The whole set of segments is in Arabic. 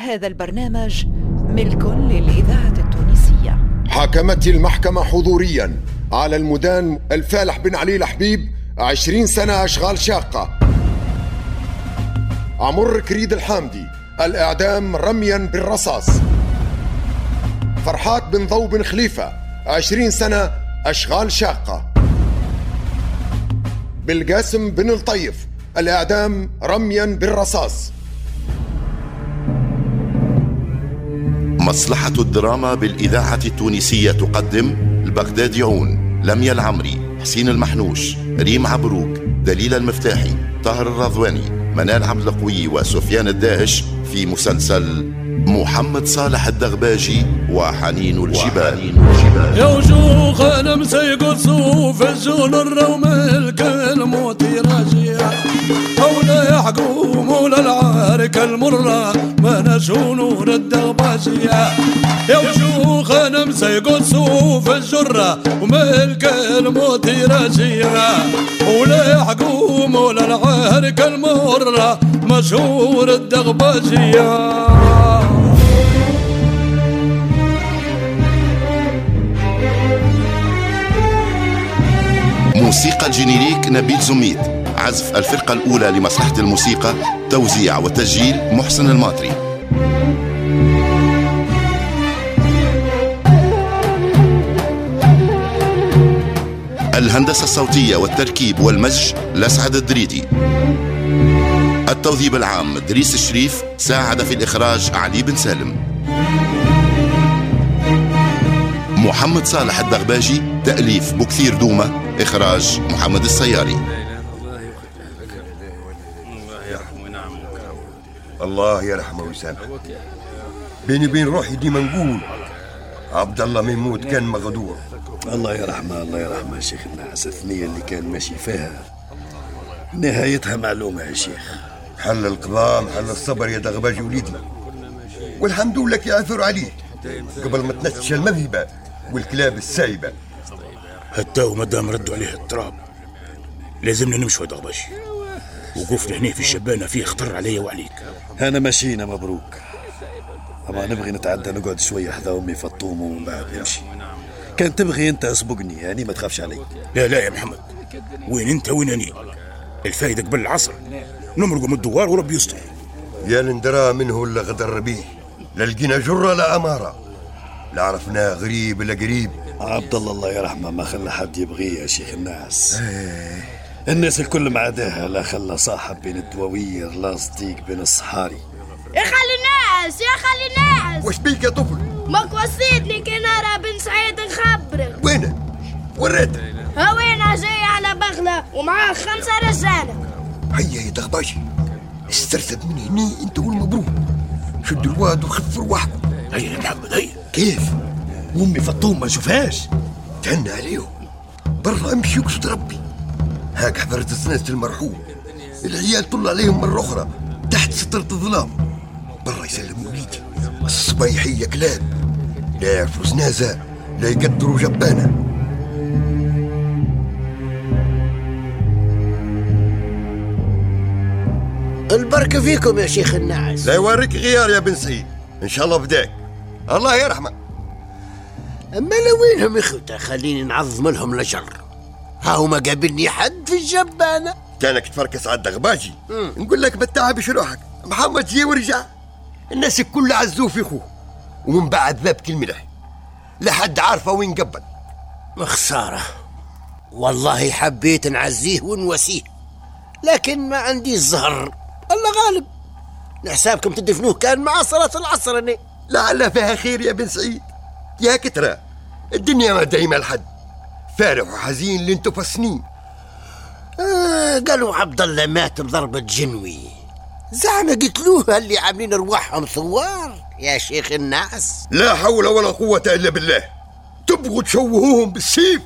هذا البرنامج ملك للإذاعة التونسية. حاكمت المحكمة حضوريا على المدان الفالح بن علي الحبيب عشرين سنة أشغال شاقة. عمر كريد الحامدي الإعدام رميا بالرصاص. فرحات بن ضو بن خليفة عشرين سنة أشغال شاقة. بالقاسم بن الطيف الإعدام رميا بالرصاص. مصلحة الدراما بالإذاعة التونسية تقدم البغداديون لميا العمري حسين المحنوش ريم عبروك دليل المفتاحي طاهر الرضواني منال عبد القوي وسفيان الداهش في مسلسل محمد صالح الدغباجي وحنين الجبال. يا وجوه أنا مسيق صوف الجون الروم الكلموت راجع ولا يحكم ولا العارك المرة ما نشونور الدغباجية يا وجوه أنا مسيق صوف الجرة وملك الموت راجع ولا يحكم ولا العارك المرة مشهور الدغباجية موسيقى ال générique نبيل زميد. عزف الفرقة الأولى لمصلحة الموسيقى توزيع وتسجيل محسن الماطري. الهندسة الصوتية والتركيب والمزج لسعد الدريدي. التوظيف العام دريس الشريف ساعد في الإخراج علي بن سالم. محمد صالح الدغباجي تأليف بكثير دومة إخراج محمد السياري. الله يرحمه ويسامحه بيني وبين روحي ديما نقول عبد الله ما يموت كان مغدور. الله يرحمه الله يرحمه شيخ الناس. الثنية اللي كان ماشي فيها نهايتها معلومة يا شيخ. حل القضاء محل الصبر يا دغباجي وليدي. والحمد لله يعثر عليه قبل ما تنتش المذهبة والكلاب السايبة. حتى ومدام ردوا عليه التراب لازمنا نمشوا يا دغباجي وقوفنا هنا في الشبانة فيه خطر علي وعليك. أنا ماشينا مبروك. أما نبغي نتعدى نقعد شوية حذا أمي فطوم ومن بعد نمشي. كان تبغي أنت أسبقني يعني ما تخافش علي. لا لا يا محمد. وين أنت وين أني؟ الفايدة قبل العصر. نمرقوا من الدوار وربي يستر. يا لندرا منه ولا غدر بيه لا لقينا جرة لا أمارة. لا عرفناه غريب لا قريب. عبد الله الله يرحمه ما خلى حد يبغيه يا شيخ الناس. الناس الكل ما عداها لا خلى صاحب بين الدواوير لا صديق بين الصحاري. يا خلي الناس يا خلي الناس. وش بيك يا طفل؟ ماك وصيتني كي نرى بن سعيد نخبرك وين وريت هوينا جاي على بغلة ومعاه خمسة رجالة. هيا يا دغباشي استرسد من هني انت والمبروك. شد الواد وخف رواحكم. هيا يا محمد هيا. كيف؟ أمي فطوم ما نشوفهاش تهنى عليهم. برا امشي وقصد ربي. هاك حضرت سنة المرحوم. العيال طل عليهم مرة أخرى تحت سترة الظلام. برا يسلم وليدي الصبيحية كلاب. لا يعرفوا زنازة لا يقدروا جبانة. البركة فيكم يا شيخ الناس. لا يوريك غيار يا بن سعيد إن شاء الله بداك. الله يرحمه. أما لوينهم إخوته خليني نعظم لهم الأجر. ها هو ما قابلني حد في الجبانة. كانك تفركس على الدغباجي. نقول لك بتعبش روحك؟ محمد جي ورجع. الناس كلها عزوه في اخوه ومن بعد ذبت الملح لا حد عارفه وين قبل. خسارة والله حبيت نعزيه ونواسيه. لكن ما عندي الزهر. الله غالب. لحسابكم تدفنوه كان مع صلاة العصر أنا لعل فيها خير يا بن سعيد. يا كترة. الدنيا ما دايما لحد. فارح وحزين لانتو سنين آه قالوا عبد الله مات بضربة جنوي. زعما قتلوه اللي عاملين أرواحهم ثوار يا شيخ الناس. لا حول ولا قوة إلا بالله. تبغوا تشوهوهم بالسيف؟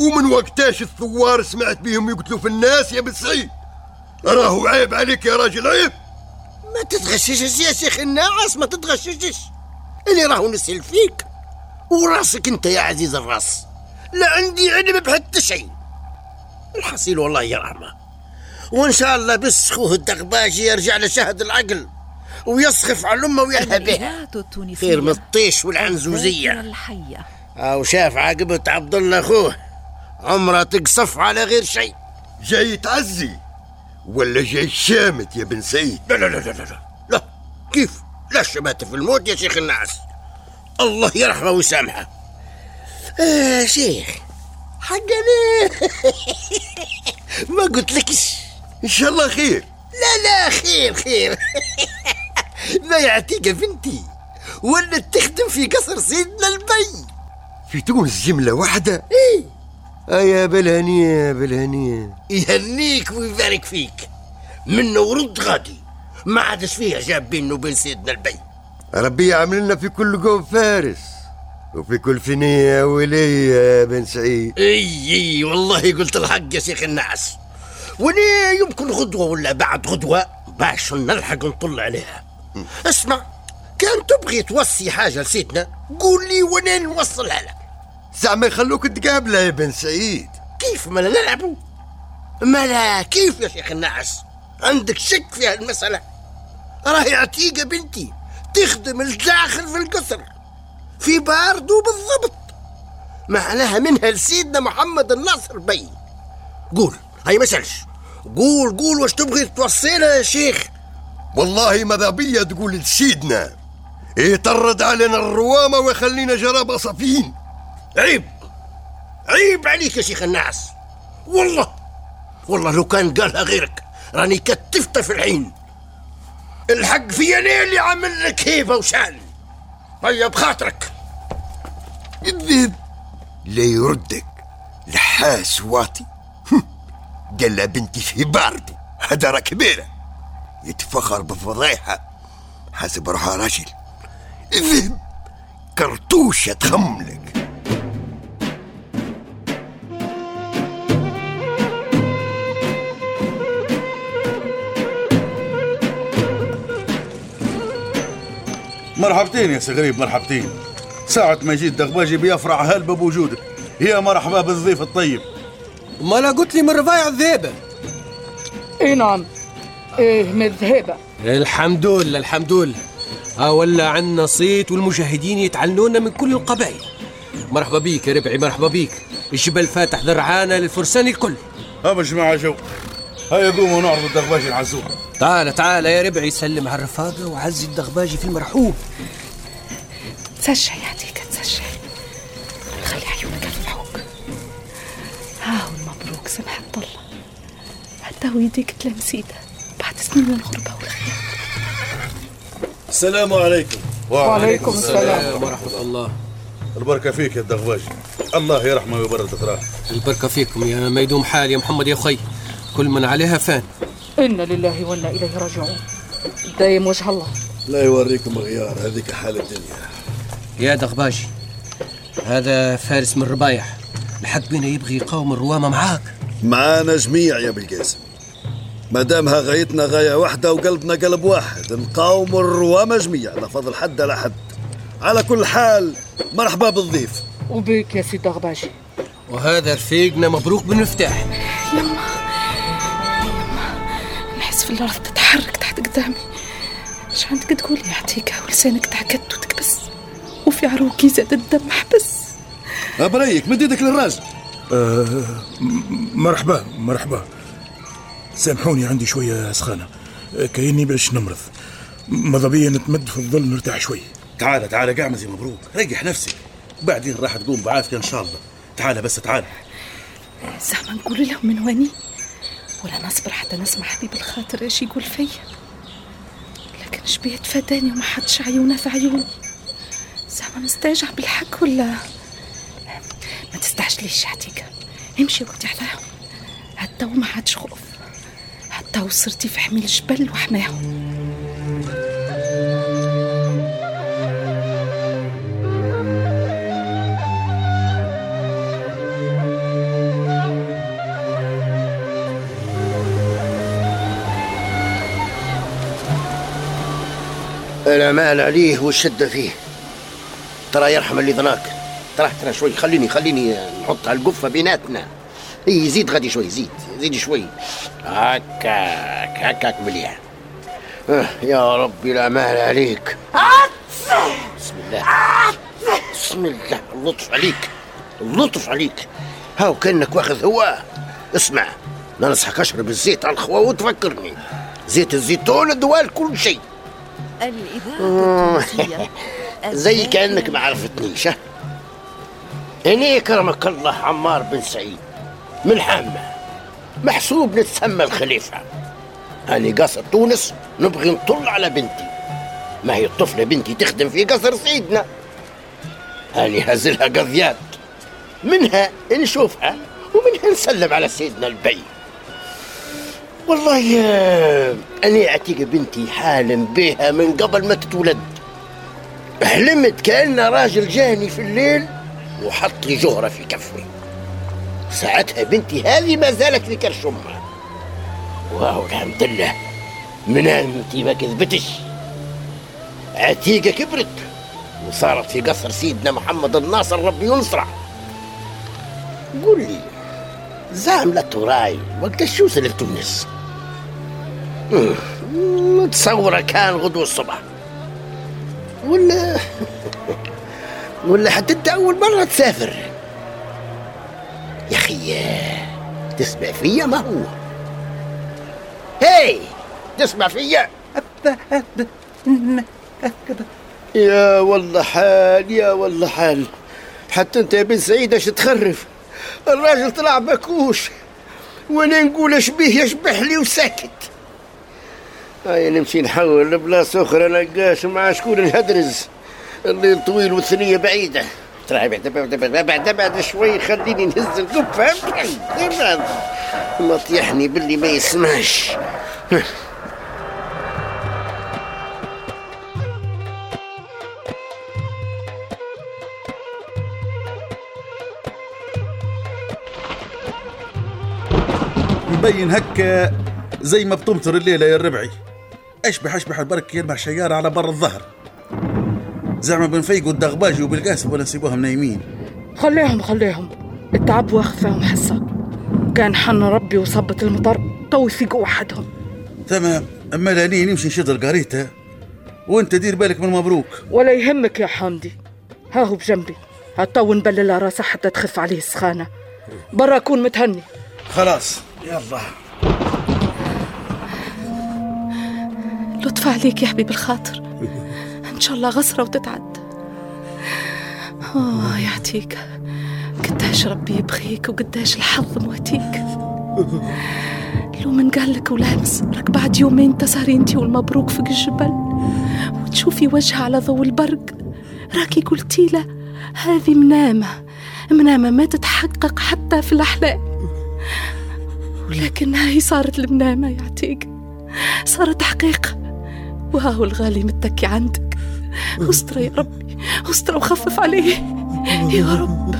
ومن وقتاش الثوار سمعت بيهم يقتلوا في الناس يا بن سعيد راهو عيب عليك يا راجل عيب. ما تتغششش يا شيخ الناس ما تتغششش. اللي راهو نسأل فيك. وراسك انت يا عزيز الراس. لا عندي علم بحتى شيء. الحصيل والله يرحمه وإن شاء الله بس خوه الدغباجي يرجع لشهد العقل ويسخف على الأمة ويلهى بها خير من الطيش والعنزوزية. الذاكرة الحية. أو شاف عاقبة عبد الله أخوه عمرها تقصف على غير شيء. جاي تعزي ولا جاي شامت يا بن سعيد لا لا لا لا لا. لا كيف؟ لا شمات في الموت يا شيخ الناس. الله يرحمه ويسامحه. آه شيخ. حقنا. ما قلت لكش إن شاء الله خير. لا لا خير خير. ما يعطيك بنتي. ولا تخدم في قصر سيدنا البي. في تونس جمله واحدة؟ إيه. آه يا بالهنيه بالهنيه يهنيك ويبارك فيك. منه ورد غادي. ما عادش فيها حجاب بينه وبين سيدنا البي. ربي يعمل لنا في كل قوم فارس. وفي كل ثنية ولية يا بن سعيد. إي إي والله قلت الحق يا شيخ الناس. وأنا يمكن غدوة ولا بعد غدوة؟ باش نلحق نطل عليها. اسمع كان تبغي توصي حاجة لسيدنا قول لي وأنا نوصلها لك. زعما يخلوك تقابله يا بن سعيد. كيف ما نلعبوا ما لا كيف يا شيخ الناس؟ عندك شك في هالمسألة راهي عتيقة بنتي تخدم الداخل في القصر. في باردو بالضبط. معناها منها لسيدنا محمد الناصر بي. قول هاي مسألش قول قول واش تبغي توصينا يا شيخ؟ والله ماذا بيا تقول لسيدنا؟ يطرد علينا الروامة ويخلينا جرابة صفين عيب عيب عليك يا شيخ الناس. والله والله لو كان قالها غيرك راني كتفته في العين الحق في أنا اللي عامل لك هيبة وشان؟ هيا بخاطرك الذئب لا يردك لحاس واطي. قال بنتي في باردو هدرة كبيرة. يتفخر بفضايحها حسب روحها راجل الذئب كرتوشة تخملك. مرحبتين يا سي غريب مرحبتين. ساعة ما جيت دغباجي بيفرع هلبة بوجودك يا مرحبا بالضيف الطيب. ما لا قلت لي من رفايع الذهبة. إي نعم. إيه من الذهبة. الحمد لله الحمد لله. ها ولا عنا صيت والمشاهدين يتعلنونا من كل القبائل. مرحبا بيك يا ربعي مرحبا بيك الجبل فاتح ذرعانا للفرسان الكل. ها جماعة جو هيا قوموا نعرض الدغباجي العزوم تعال تعال يا ربعي سلم على الرفاقة وعزي الدغباجي في المرحوب تسجل يعطيك تسجل. خلي عيونك يرفعوك ها هو المبروك سمحت الله. حتى هو يديك تلمسيته بعد سنين الغربة والخيال السلام عليكم. وعليكم السلام. ورحمة الله. البركة فيك يا الدغباجي الله يرحمه ويبرد ذكراه البركة فيكم يا ميدوم حال يا محمد يا خي كل من عليها فان. إنا لله وإنا إليه راجعون. دايم وجه الله. لا يوريكم غيار هذيك حال الدنيا. يا دغباجي هذا فارس من الربايح الحق بينا يبغي يقاوم الروامة معاك. معانا جميع يا بالقاسم ما دامها غايتنا غاية واحدة وقلبنا قلب واحد نقاوم الروامة جميع لا فضل حد على حد. على كل حال مرحبا بالضيف. وبيك يا سيدي غباشي وهذا رفيقنا مبروك بالمفتاح. في الأرض تتحرك تحت قدامي. إيش عندك تقول يا عتيقة ولسانك تعقد وتكبس وفي عروقي زاد الدم حبس بريك مد إيدك للراس؟ آه مرحبا مرحبا. سامحوني عندي شوية سخانة. كأني باش نمرض. ماذا بيا نتمد في الظل نرتاح شوي. تعال تعال زي مبروك. ريح نفسك. بعدين راح تقوم بعافية إن شاء الله. تعال بس تعال. زعما نقول لهم من واني ولا نصبر حتى نسمع حبيب الخاطر إيش يقول فيا. لكن شبيه تفاداني وما حدش عيونه في عيوني؟ زعما مستعجع بالحق ولا؟ ما تستعجليش عتيقة. امشي وقتي عليهم حتى وما عادش خوف. حتى وصرتي في حميل الجبل وحماهم. الامان عليه والشده فيه. ترى يرحم اللي ظناك ترى ترى شوي خليني خليني نحط على القفة بيناتنا. إي زيد غادي شوي زيد زيد شوي. هكاك هكاك مليح. آه، يا ربي لا مال عليك. بسم الله. بسم الله. اللطف عليك. اللطف عليك. هاو كأنك واخذ هواء. اسمع ننصحك اشرب الزيت على الخوا وتفكرني. زيت الزيتون دواء كل شيء. الإذاعة التونسية. زي كأنك ما عرفتنيش ها هني كرمك الله عمار بن سعيد. من حامة محسوب نتسمى الخليفة. أنا قصر تونس نبغي نطل على بنتي. ما هي الطفلة بنتي تخدم في قصر سيدنا. هاني هزلها قضيات. منها نشوفها ومنها نسلم على سيدنا البي. والله يا أنا أعتق بنتي حالم بها من قبل ما تتولد. حلمت كأن راجل جاني في الليل وحط لي جهرة في كفي. ساعتها بنتي هذه ما زالت في كرش أمها واو الحمد لله. من أنتي ما كذبتش؟ عتيقة كبرت وصارت في قصر سيدنا محمد الناصر ربي ينصره. قول لي زعم لا تراي وقت شو لتونس مم، متصورة كان غدو الصبح. ولا ولا حتى أنت أول مرة تسافر. يا أخي تسمع فيا ما هو؟ هاي تسمع فيا؟ يا والله حال يا والله حال. حتى أنت يا بن سعيد اش تخرف؟ الراجل طلع بكوش. وأنا نقول اش بيه يشبح لي وساكت. هاي نمشي نحول لبلاصة أخرى؟ نلقاش مع شكون الهدرز. الليل طويل والثنية بعيدة. ترى بعد بعد بعد بعد, بعد شوي خليني نهز القب فهمت ما طيحني باللي ما يسمعش. مبين هكا زي ما بتمطر الليلة يا الربعي. أشبح أشبح البرك يلمع شيارة على بر الظهر. زعما بنفيقوا الدغباجي وبالقاسم ولا نسيبوهم نايمين. خليهم خليهم. التعب واخد فيهم كان حن ربي وصبت المطر تو يفيقوا وحدهم. تمام. أما لاني نمشي نشد القريتة. وأنت دير بالك من مبروك. ولا يهمك يا حمدي. ها هو بجنبي. هتو نبلل راسه حتى تخف عليه السخانة. برا أكون متهني. خلاص. يلا. لطف عليك يا حبيب الخاطر. إن شاء الله غسرة وتتعد. آه يعطيك. قداش ربي يبغيك وقداش الحظ مواتيك لو من قال لك ولامس راك بعد يومين تسهري انتي والمبروك فوق الجبل. وتشوفي وجهها على ضوء البرق. راكي قلتي له هذه منامة. منامة ما تتحقق حتى في الأحلام. ولكن هاي صارت المنامة يعطيك. صارت حقيقة. وهاهو الغالي متكي عندك. استر يا ربي استر وخفف عليه. يا رب.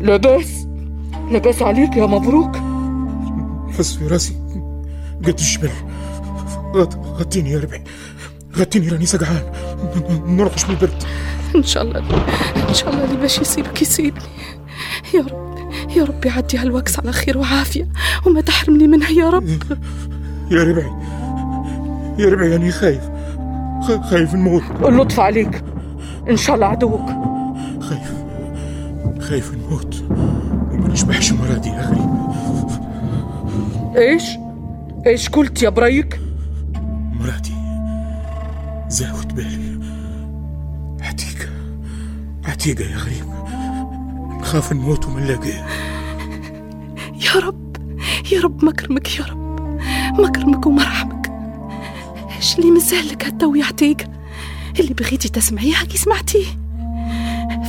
لاباس لاباس عليك يا مبروك. حس في راسي. قد الجبل غط- غطيني يا ربعي غطيني راني سقعان. نرقش من البرد. إن شاء الله إن شاء الله اللي باش يصيبك يصيبني. يا رب يا رب يعدي هالوكس على خير وعافية وما تحرمني منها يا رب. يا ربعي يا ربعي أنا خايف. خايف نموت. اللطف عليك. إن شاء الله عدوك. خايف. خايف نموت. وما نشبحش مرادي يا غريب إيش؟ إيش قلت يا بريك؟ مرادي زاوت بالي. عتيقة عتيقة يا غريب نخاف نموت وما نلاقيه يا رب. يا رب مكرمك يا رب. مكرمك ومرحمك. إيش اللي مازال لك هالتو يعطيك اللي بغيتي تسمعيه هاكي سمعتيه.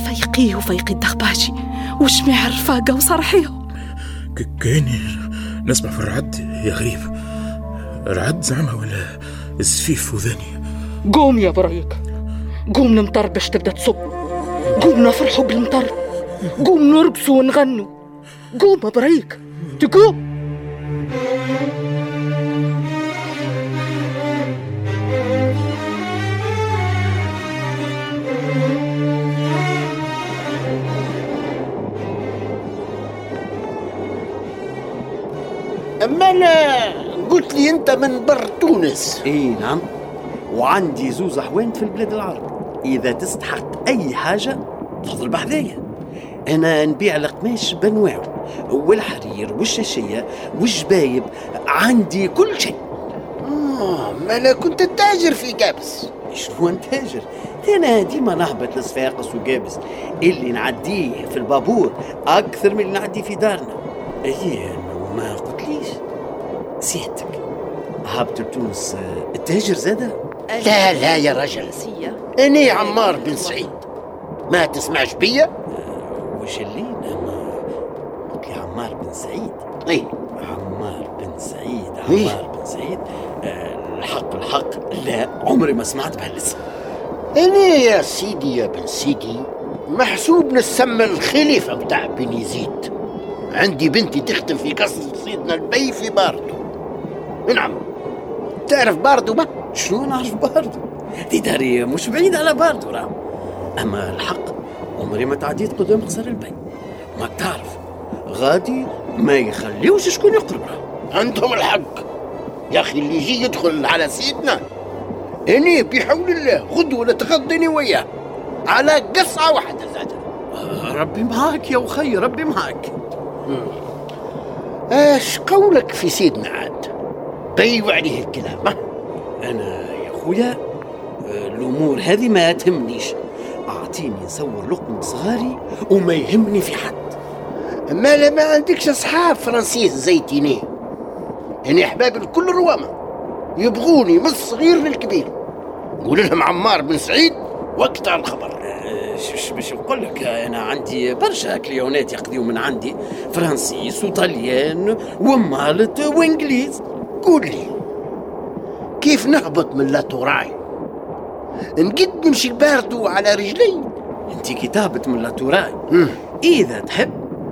فيقيه وفيقي الدغباشي وجميع الرفاقة وصرحيهم ك- كأني نسمع في الرعد يا غريب. الرعد زعما ولا الزفيف وذاني؟ قوم يا بريك قوم المطر باش تبدأ تصب. قوم نفرحوا بالمطر. قوم نرقصوا ونغنوا. قوم يا بريك تقوم. اما أنا قلت لي انت من بر تونس. إي نعم. وعندي زوز احوان في البلاد العرب. إذا تستحق أي حاجة تفضل بحذايا أنا نبيع القماش بانواعه والحرير والشاشية والجبايب. عندي كل شيء. آه ما أنا كنت تاجر في كابس. شنو نتاجر أنا ديما نهبط لصفاقس وقابس اللي نعديه في البابور أكثر من اللي نعديه في دارنا. إيه ما قلتليش سيادتك هبط لتونس آه، التاجر زاده لا لا يا رجل. إني عمار بن سعيد. ما تسمعش بيا وش اللي؟ أنا قلت لي عمار بن سعيد. إي. عمار بن سعيد إيه. عمار بن سعيد. آه، الحق الحق. لا عمري ما سمعت بهالاسم. أنا يا سيدي يا بن سيدي محسوب نسمى الخليفة بتاع بن يزيد عندي بنتي تخدم في قصر سيدنا البي في باردو. نعم. تعرف باردو ما؟ شنو نعرف باردو؟ دي داري مش بعيد على باردو راه. أما الحق عمري ما تعديت قدام قصر البي. ما تعرف غادي ما يخليوش شكون يقرب راه. عندهم الحق. يا أخي اللي يجي يدخل على سيدنا إني بحول الله غدوة نتغدني وياه. على قصعة واحدة زاد ربي معاك يا أخي ربي معاك. إيش قولك في سيدنا عاد؟ بيو عليه الكلام؟ أنا يا خويا الأمور هذه ما تهمنيش أعطيني نصور لقمة صغاري وما يهمني في حد. ما لا ما عندكش أصحاب فرنسيس زيتيني. يعني أحباب الكل روامه يبغوني من الصغير للكبير. قول لهم عمار بن سعيد وقت الخبر. باش نقول لك أنا عندي برشا كليونات يقضيو من عندي فرنسيس وطليان ومالت وإنجليز. قول لي كيف نهبط من لا توراي نقد نمشي الباردو على رجلي. أنت كتابة من لا توراي إذا تحب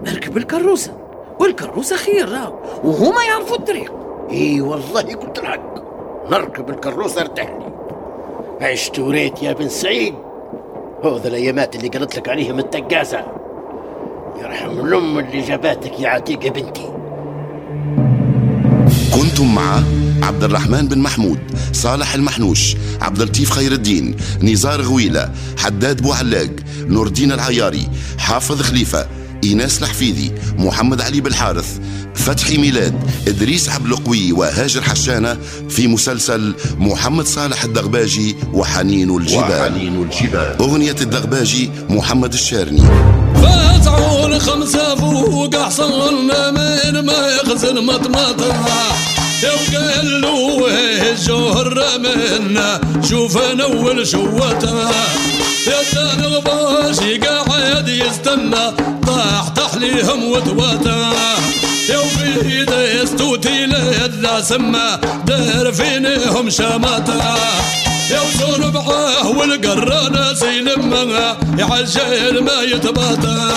اركب الكروسة والكروسة خير راهو وهما يعرفوا الطريق. إي والله قلت الحق نركب الكروسة ارتاح لي. عشت وريت يا بن سعيد. هذا الأيامات اللي قلت لك عليهم التقاسة يرحم الأم اللي جاباتك يا عتيقة بنتي. كنتم مع عبد الرحمن بن محمود صالح المحنوش عبد اللطيف خير الدين نزار غويلة حداد بوعلاق نور الدين العياري حافظ خليفة إيناس الحفيدي محمد علي بالحارث فتحي ميلاد إدريس عبد القوي وهاجر حشانة في مسلسل محمد صالح الدغباجي وحنين الجبال. وحنين الجبال. أغنية الدغباجي محمد الشارني. فاتعون خمسة فوق حصلنا من ما يخزن مطمطها وقال له الجهر منا شوف نول شوتها يا الغباشي قاعد يستنى طاح تحليهم وتواتا يا وفي دستوتي لذا سما دار فينهم شماتا يا وزور معاه والقرانة سيلمها يعجل ما يتباطى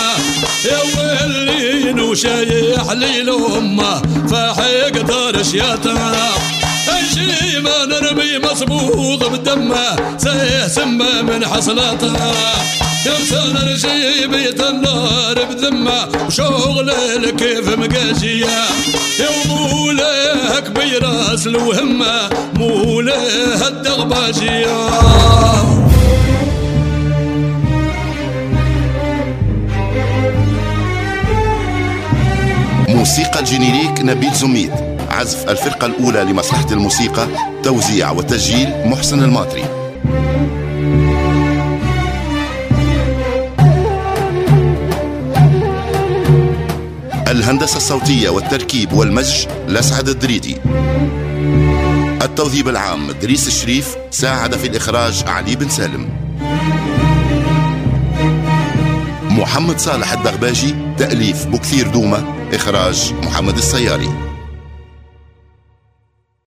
يا ويلين وشايح لي لأمه فاحق دار شياتا شي ما نرمي مصبوغ بدمه سيه سمه من حصلاته. يا مسان رشي بيت النار بذمه وشغل كيف مقاشيه يا مولاه كبير راس الوهمة مولاه الدغباشيه موسيقى الجينيريك نبيل زميد. عزف الفرقة الأولى لمصلحة الموسيقى توزيع وتسجيل محسن الماطري. الهندسة الصوتية والتركيب والمزج لسعد الدريدي. التوظيف العام دريس الشريف ساعد في الإخراج علي بن سالم. محمد صالح الدغباجي تأليف بكثير دومة إخراج محمد السياري.